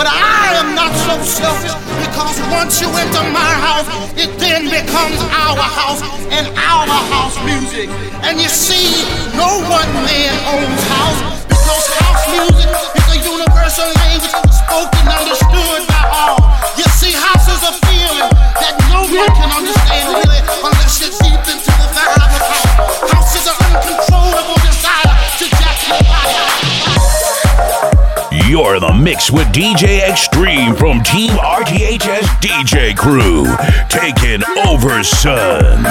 But I am not so selfish because once you enter my house, it then becomes our house and our house music. And you see, no one man owns house because house music is a universal language spoken, understood by all. You see, house is a feeling that no one can understand really unless you're deep into You're in the mix with DJ Xtreme from Team RTHS DJ Crew. Taking over, son.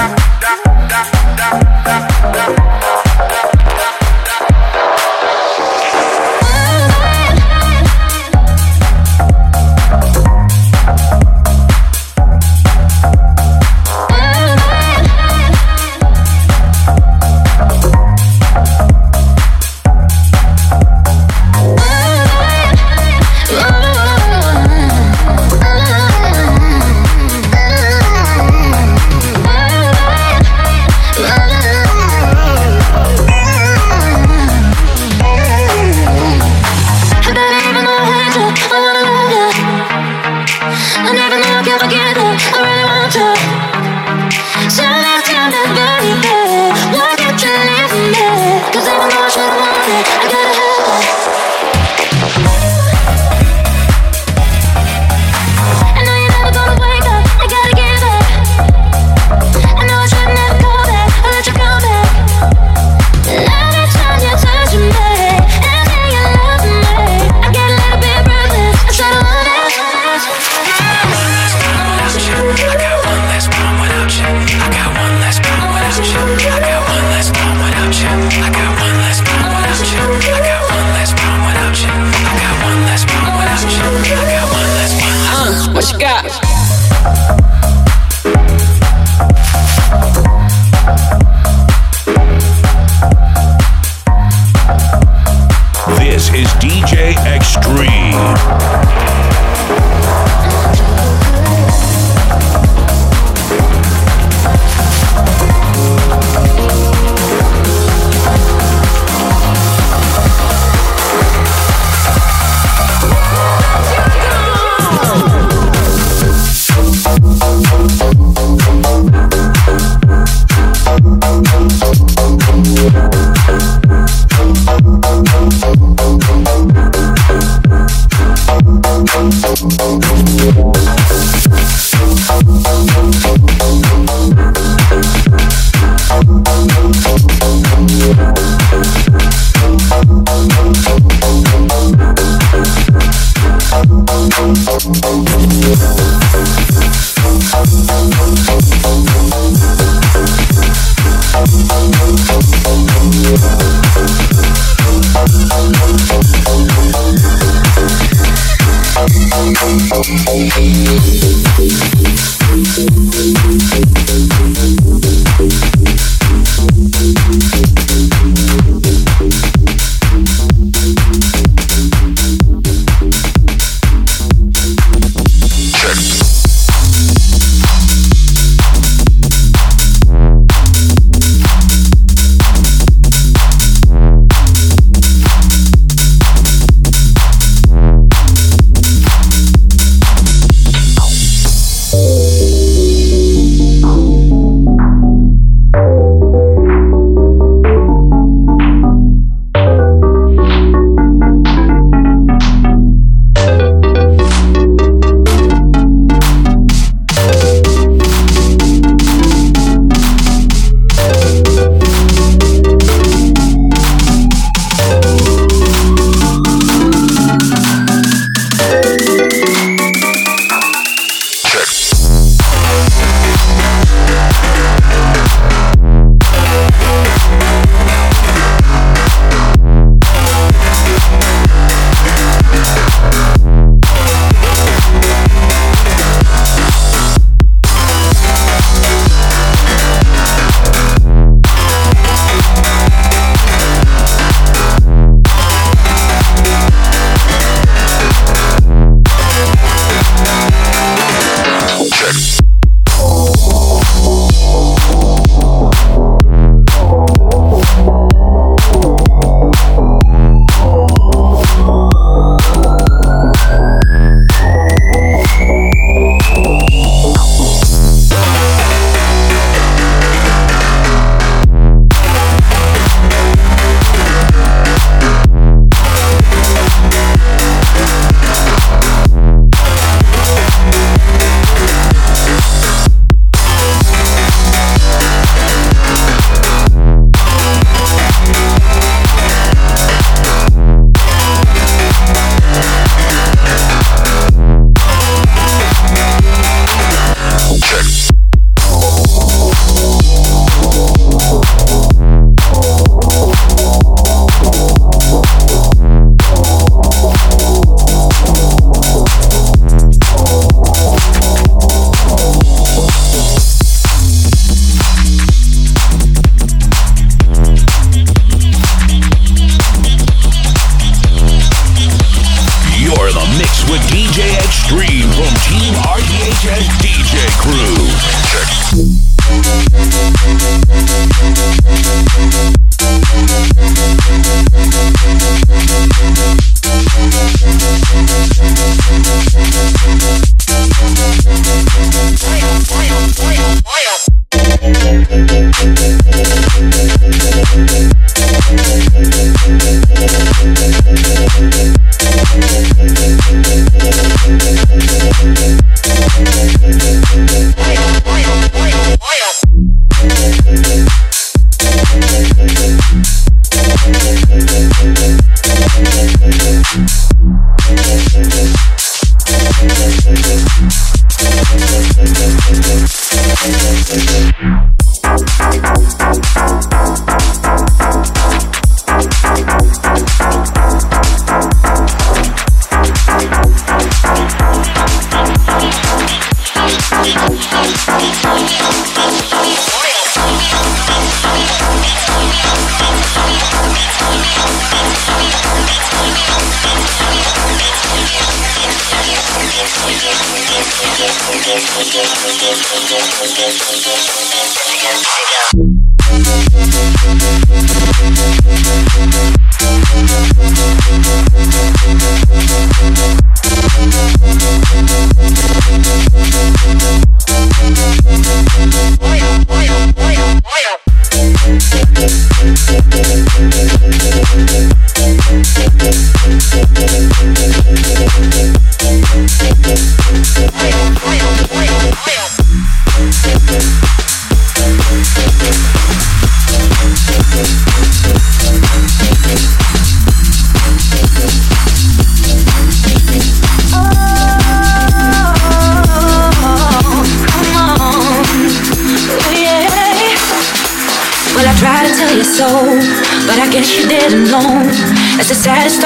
Cause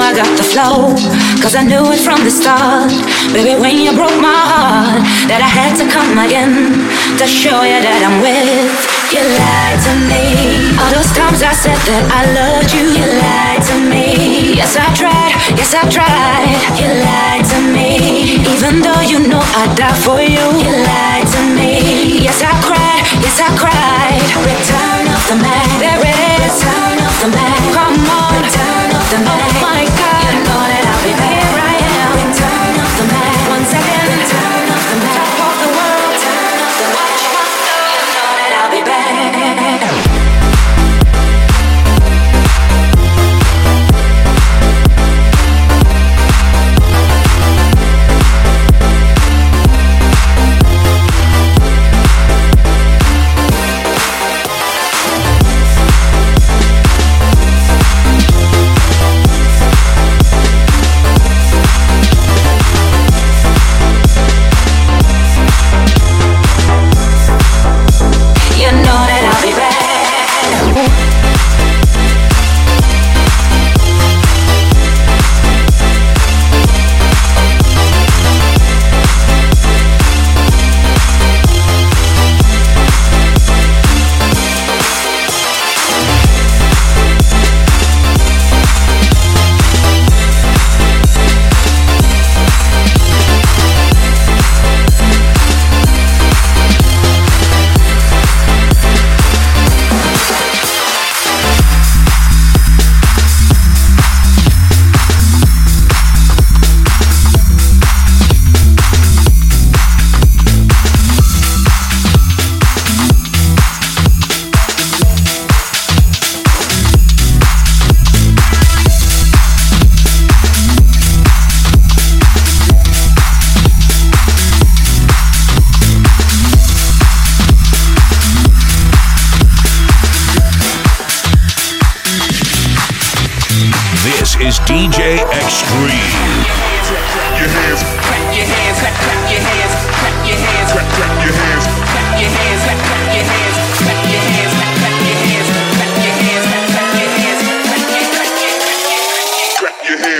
I got the flow, 'cause I knew it from the start. Baby, when you broke my heart, that I had to come again to show you that I'm with. You lied to me. All those times I said that I loved you, you lied to me. Yes, I tried, yes, I tried. You lied to me. Even though you know I'd die for you, you lied to me. Yes, I cried, yes, I cried. Return of the man. Return of the man, the man, is DJ Xtreme.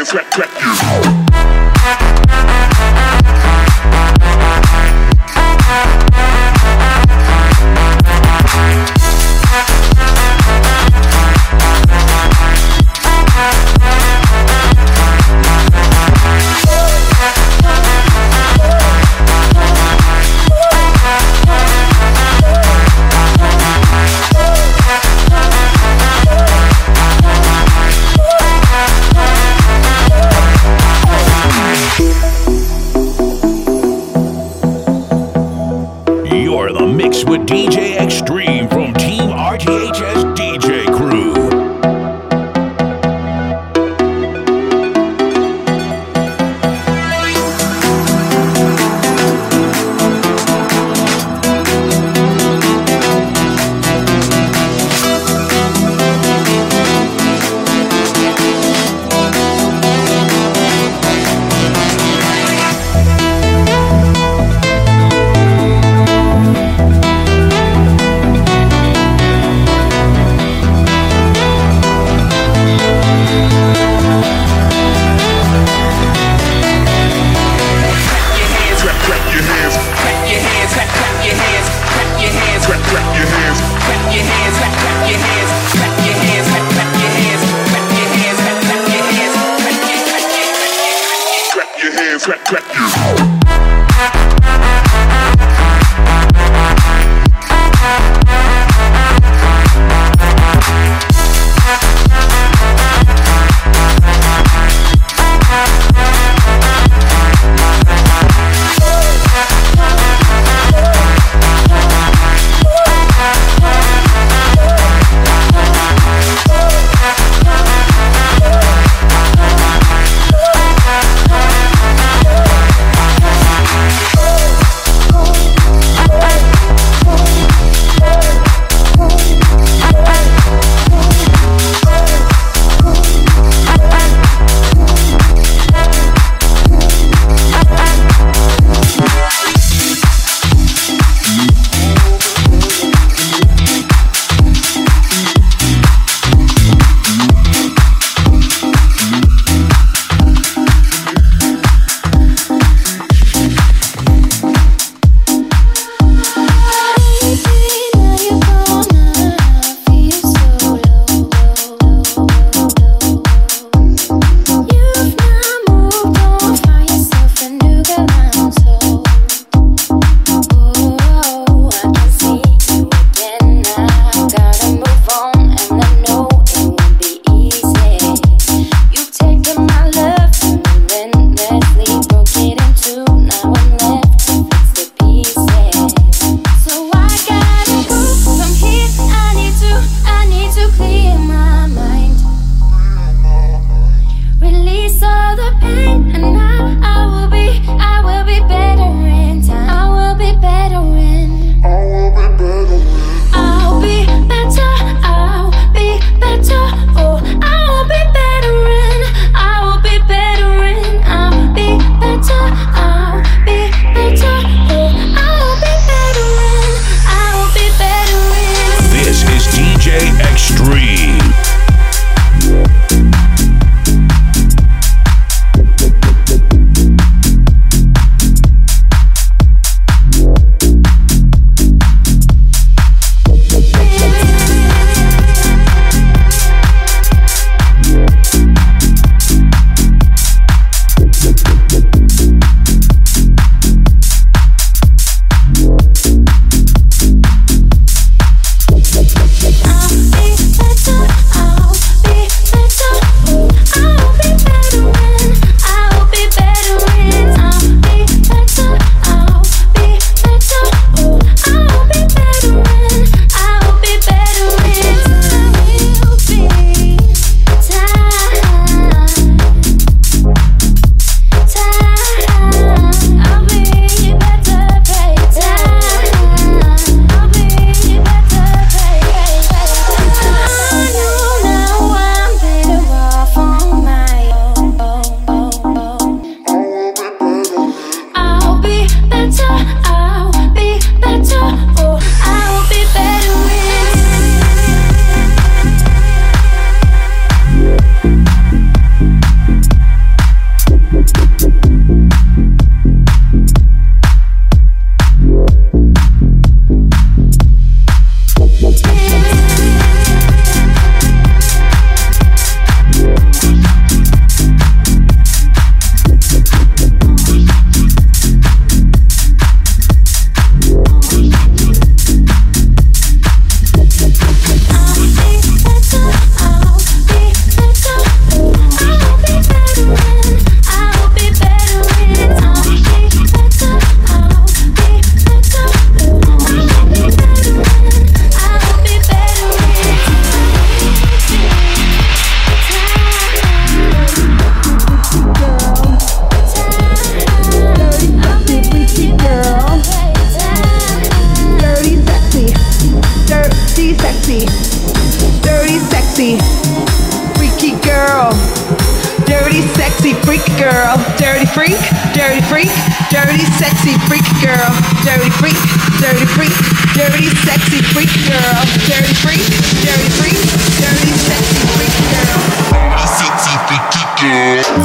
clap, clap, clap.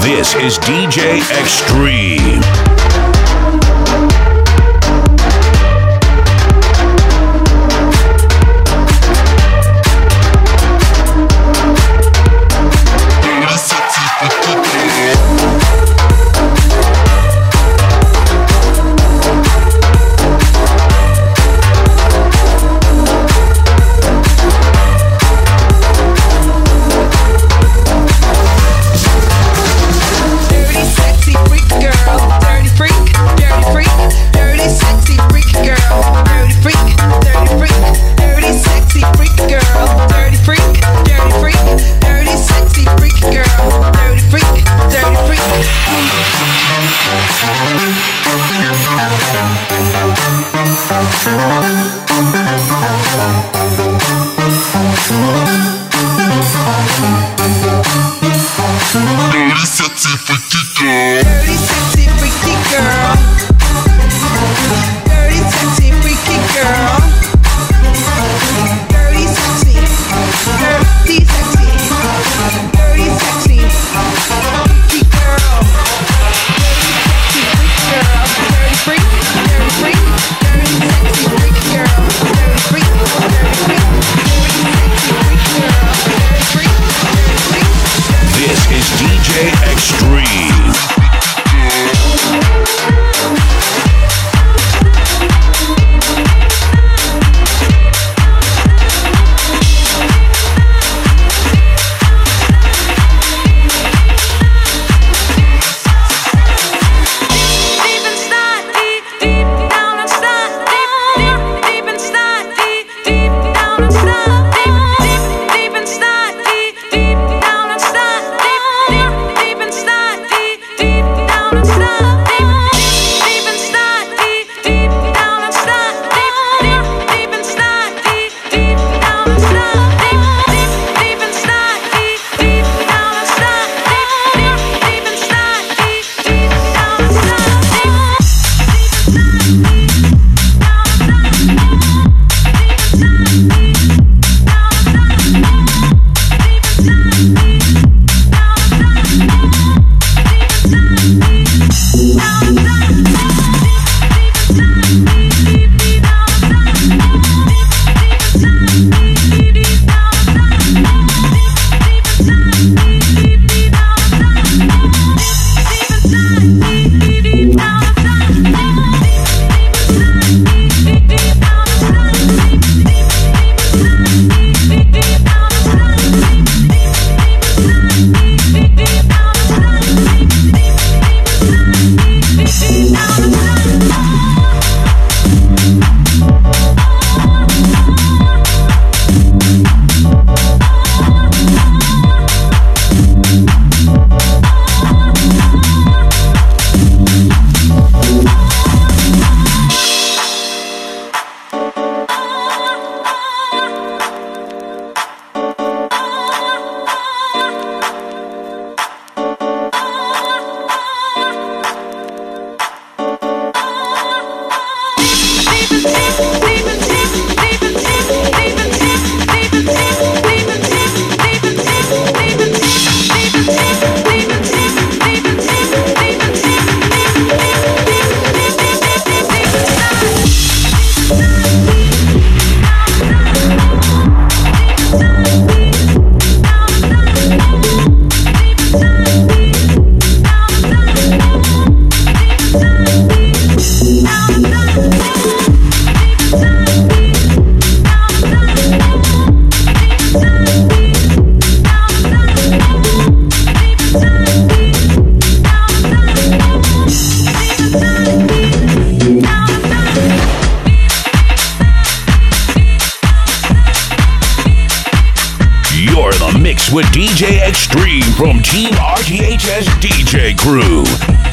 This is DJ Xtreme. with DJ Xtreme from Team RTHS DJ Crew.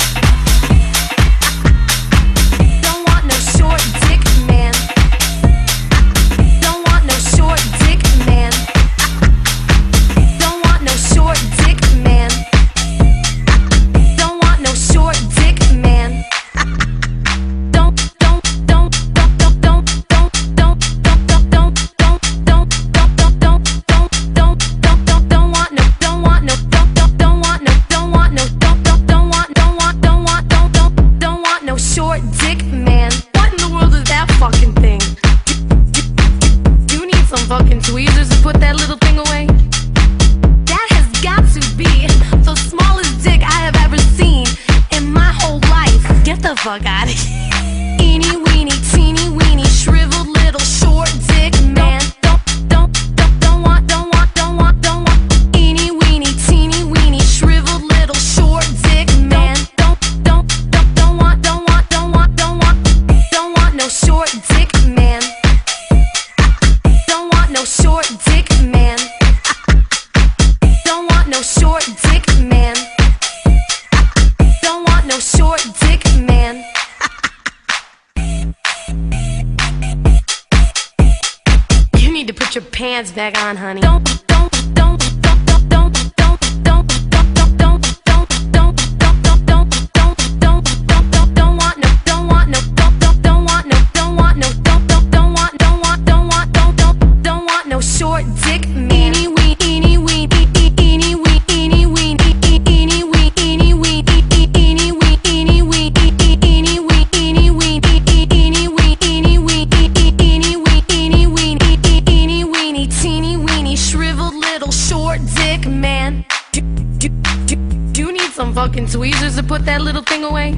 man. Do, do, do, do you need some fucking tweezers to put that little thing away?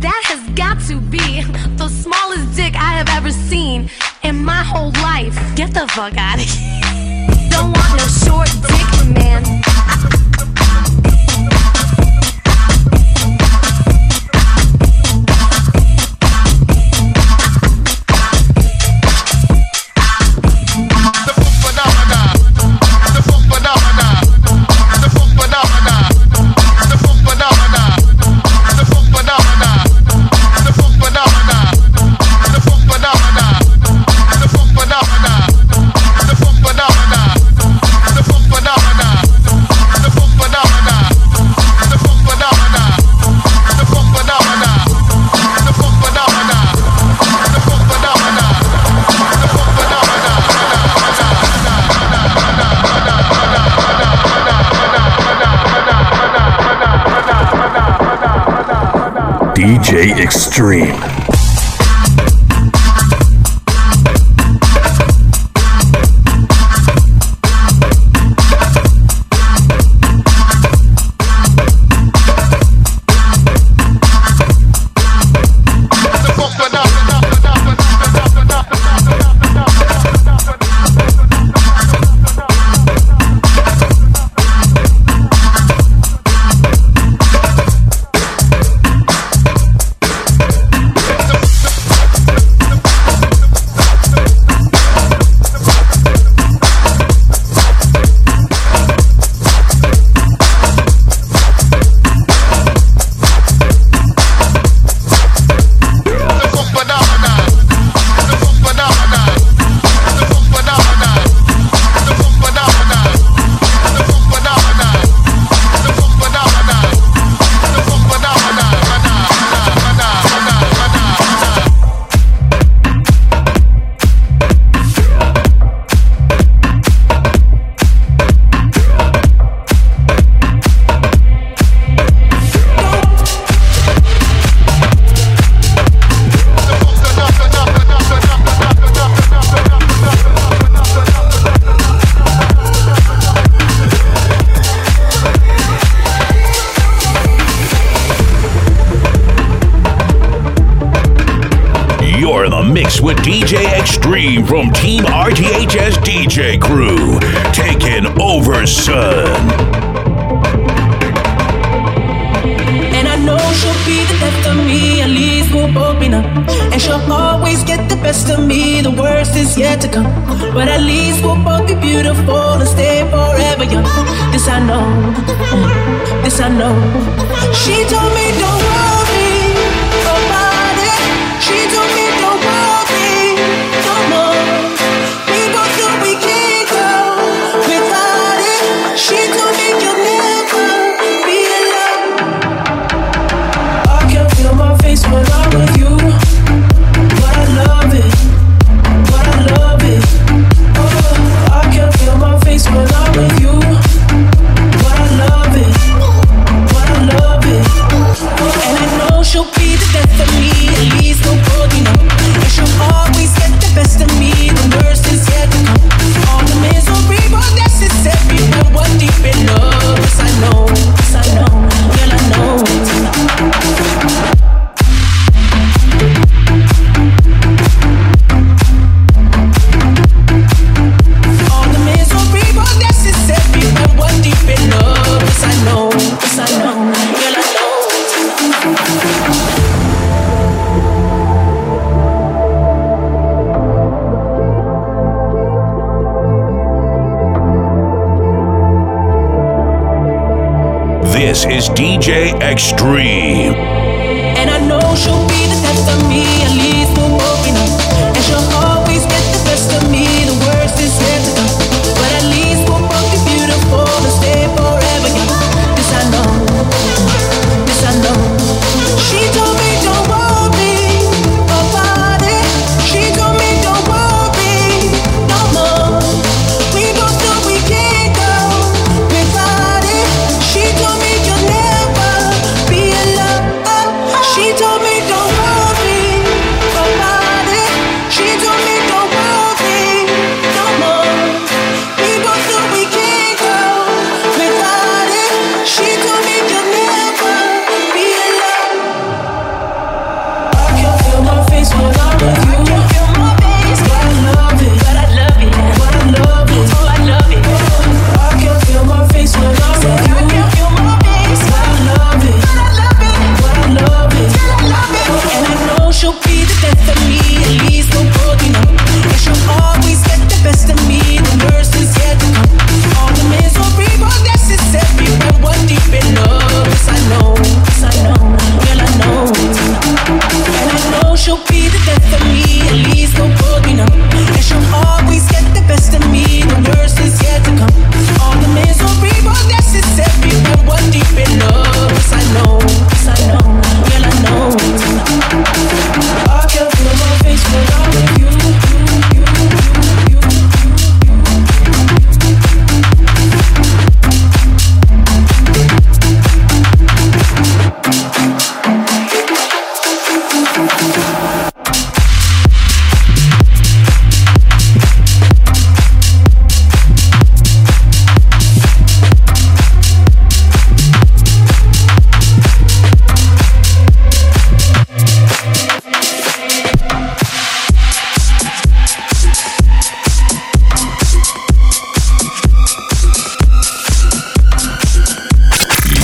That has got to be the smallest dick I have ever seen in my whole life. Get the fuck out of here. Don't want no short dick, man. DJ Xtreme. This is DJ Xtreme.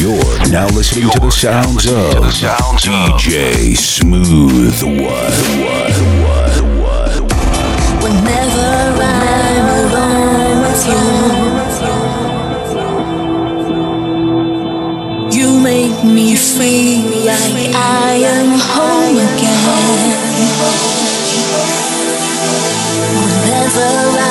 You're now listening You're to the sounds of the sounds DJ of. Smooth One. Whenever I'm alone with you, you make me feel like I am home again. Whenever I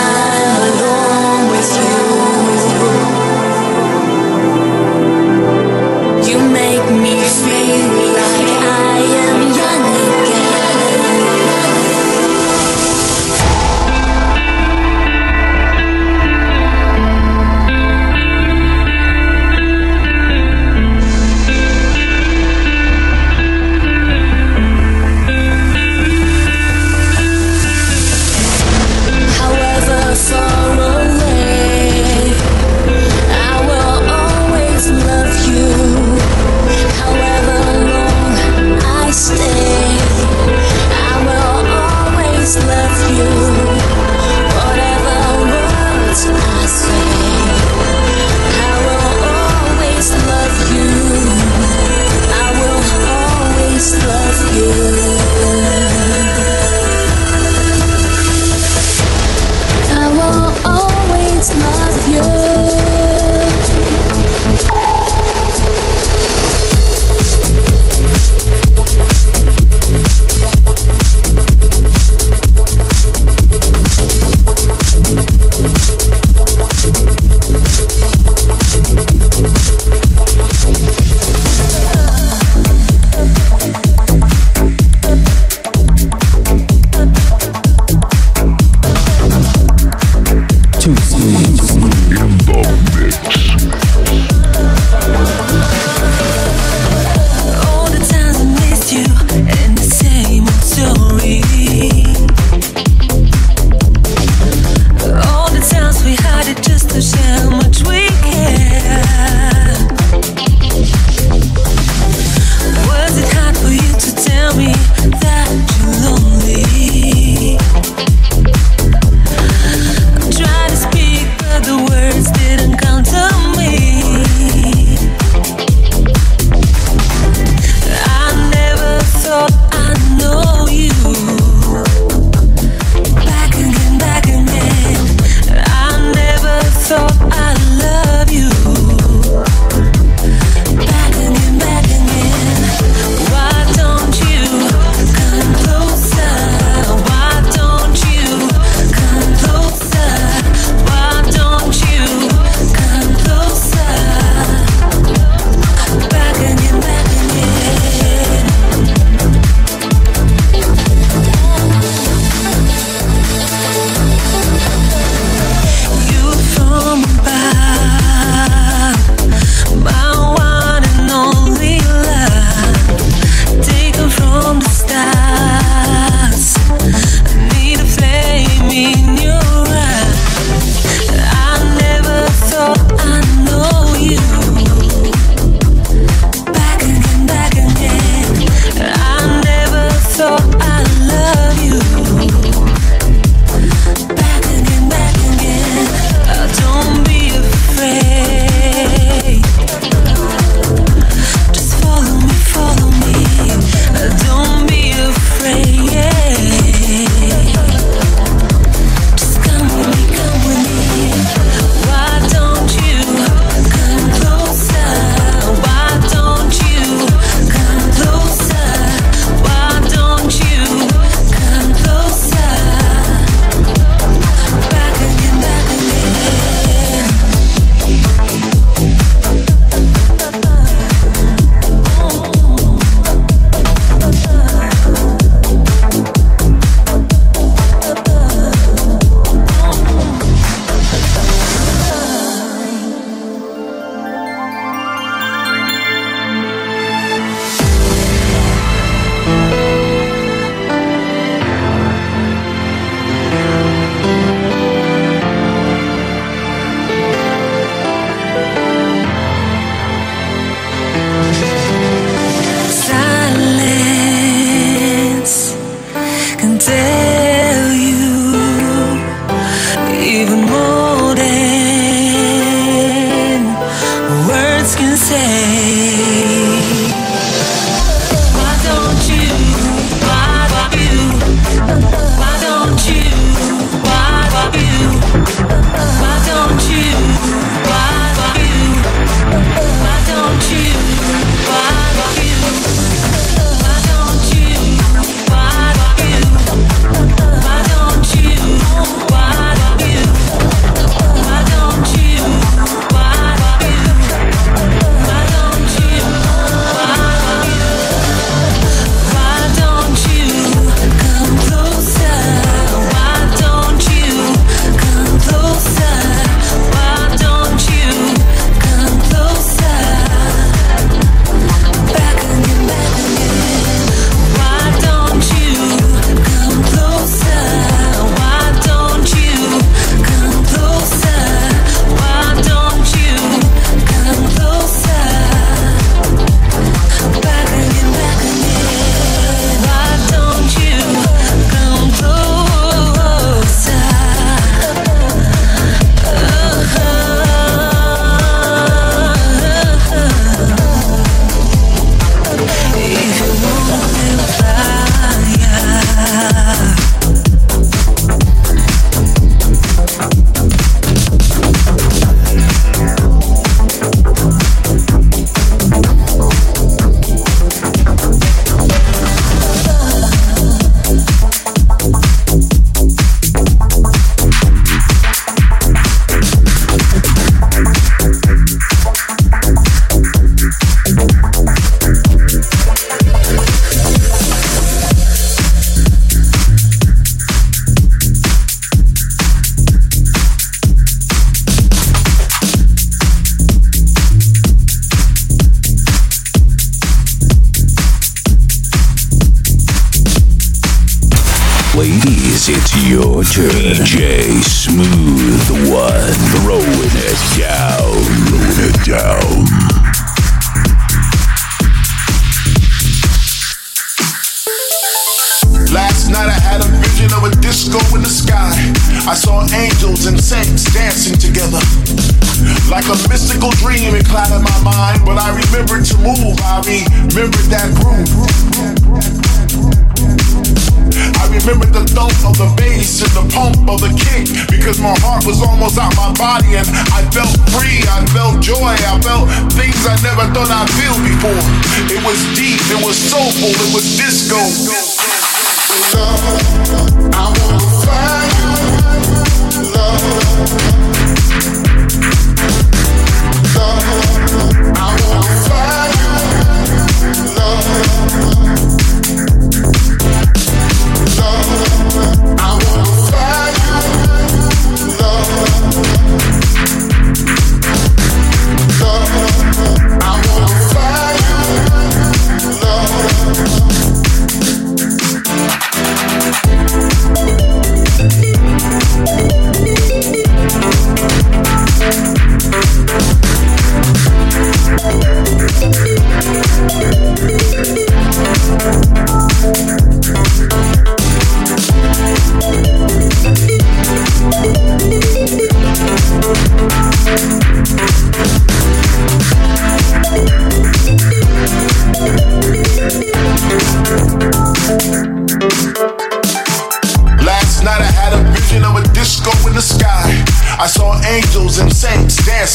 DJ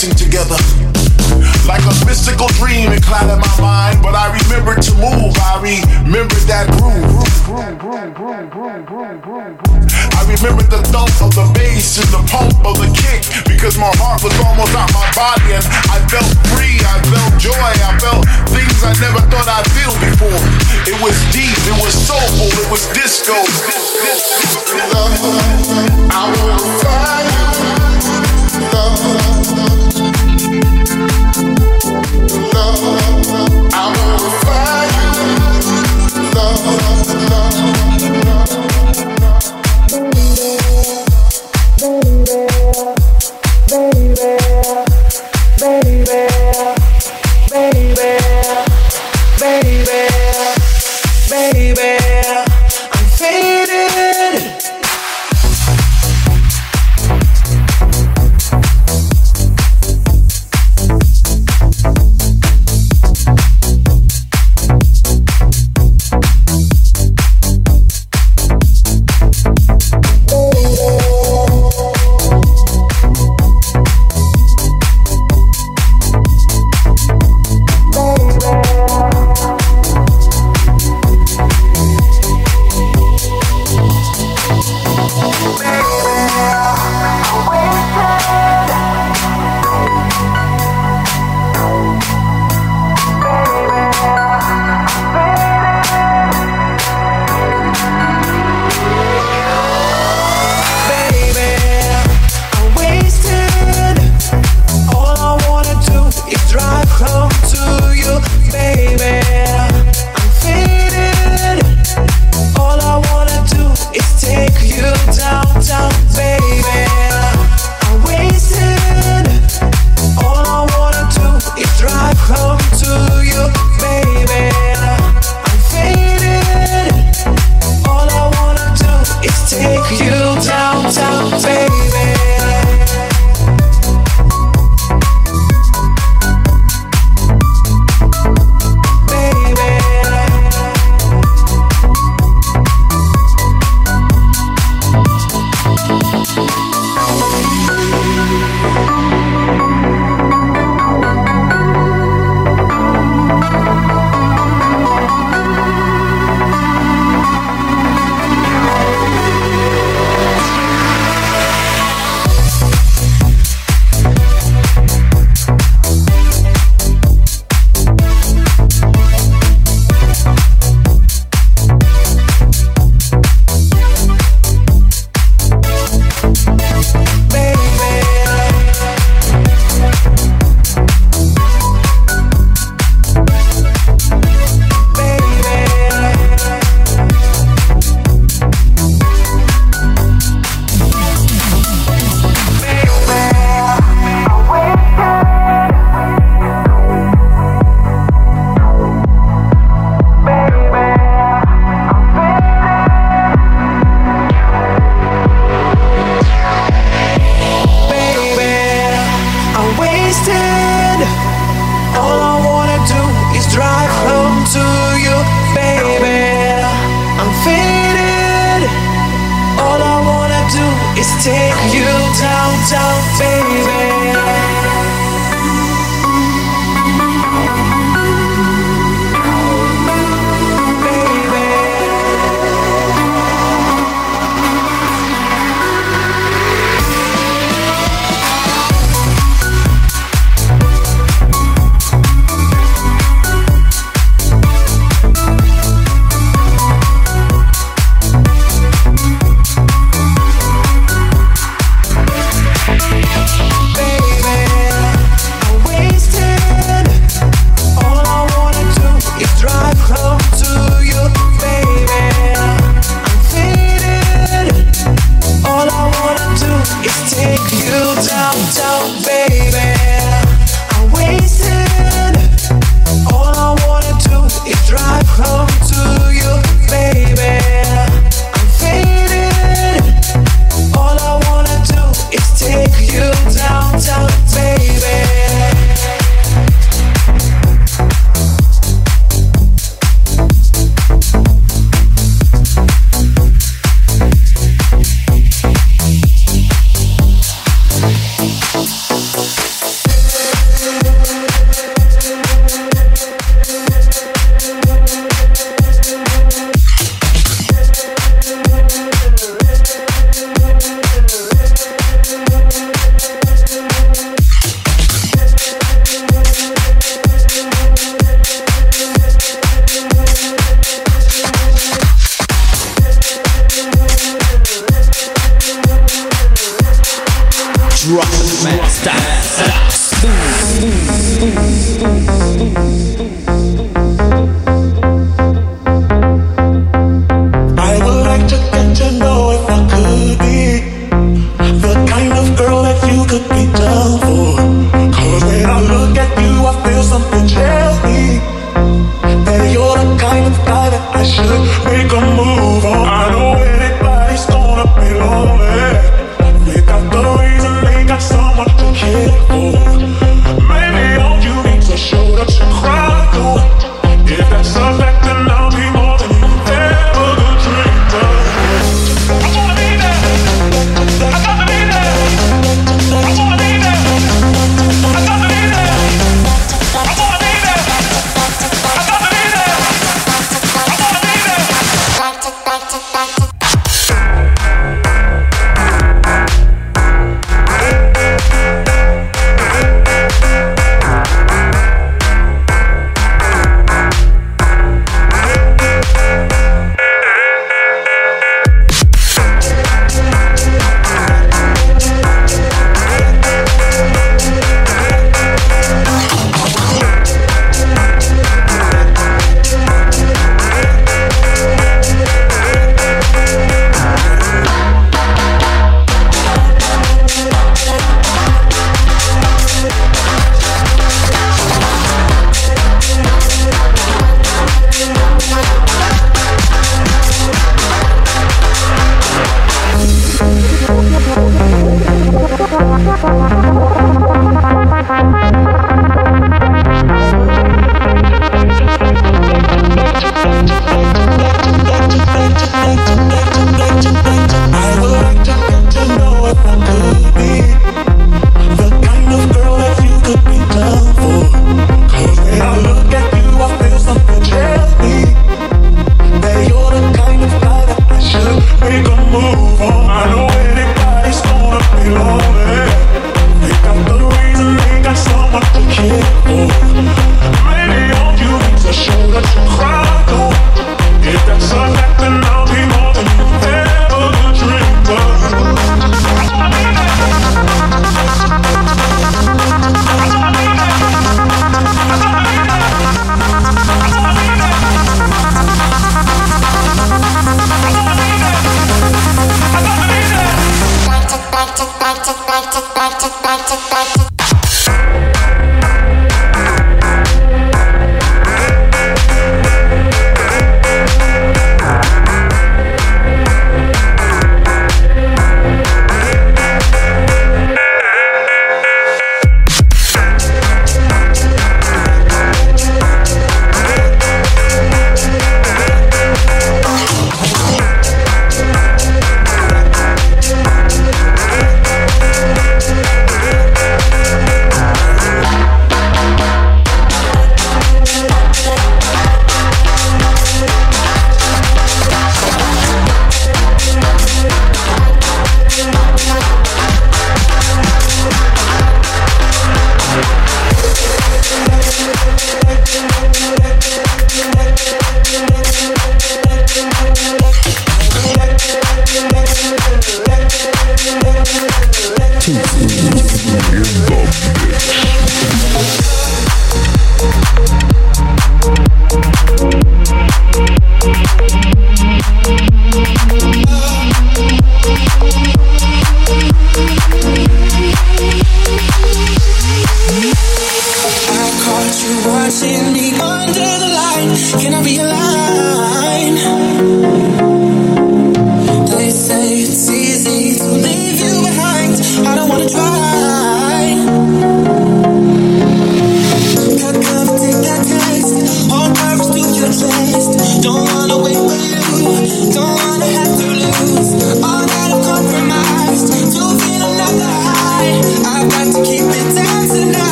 dancing together. Like a mystical dream, it clouded my mind, but I remembered to move. I remembered that groove. I remembered the thump of the bass and the pump of the kick because my heart was almost out my body and I felt free. I felt joy. I felt things I never thought I'd feel before. It was deep. It was soulful. It was disco. I wanna find. Love, love,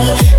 harmony.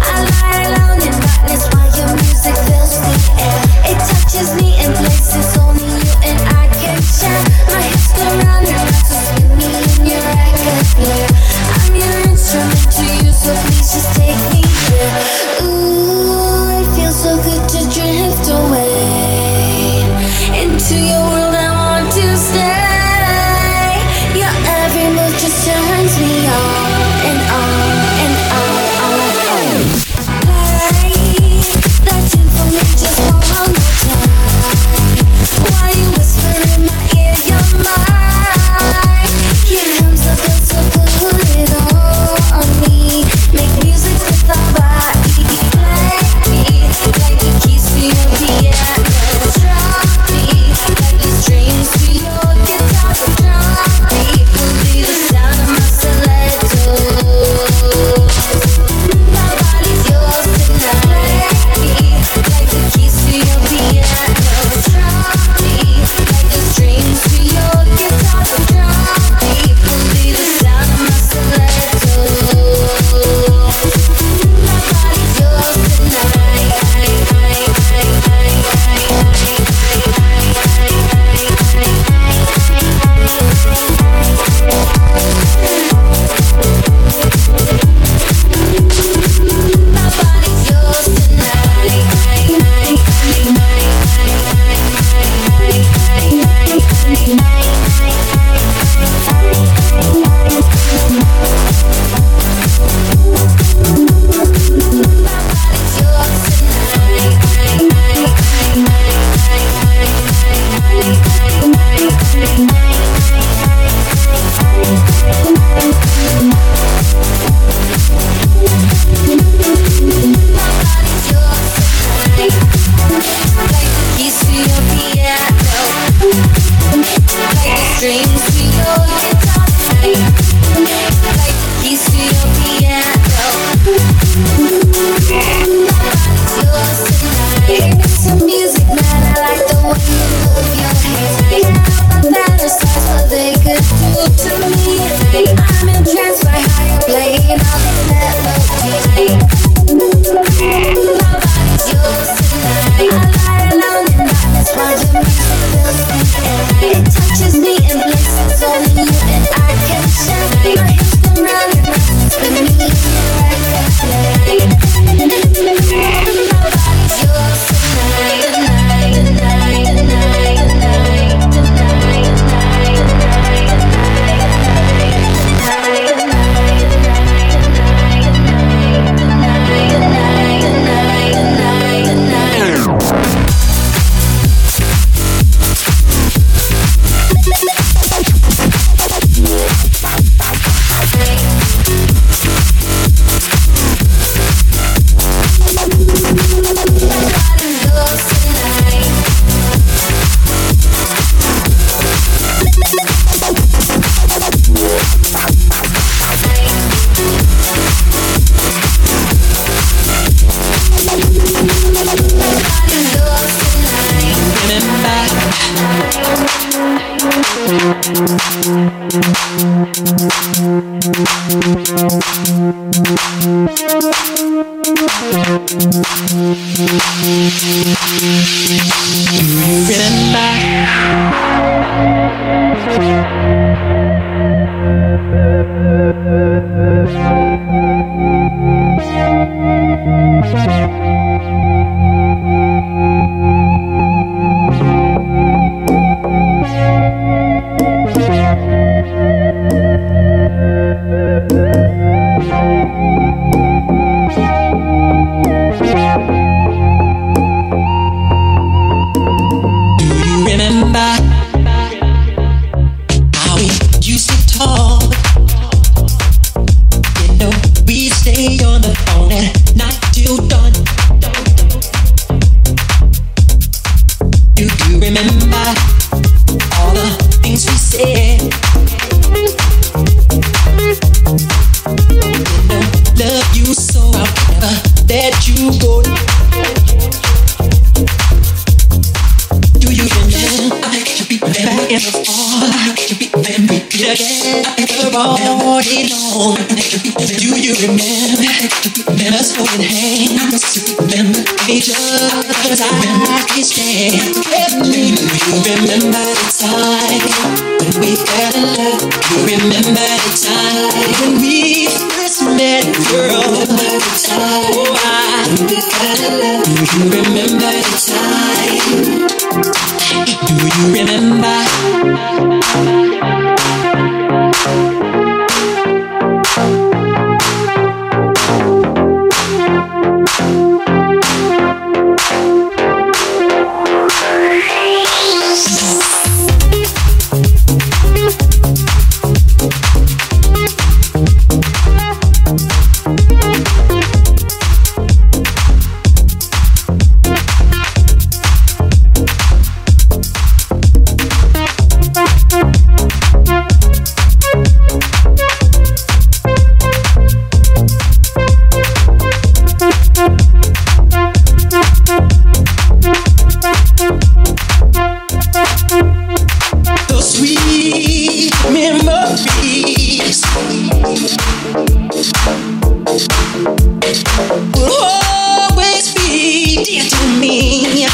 will always be dear to me.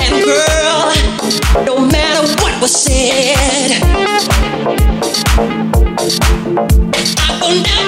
And girl, no matter what was said, I will never.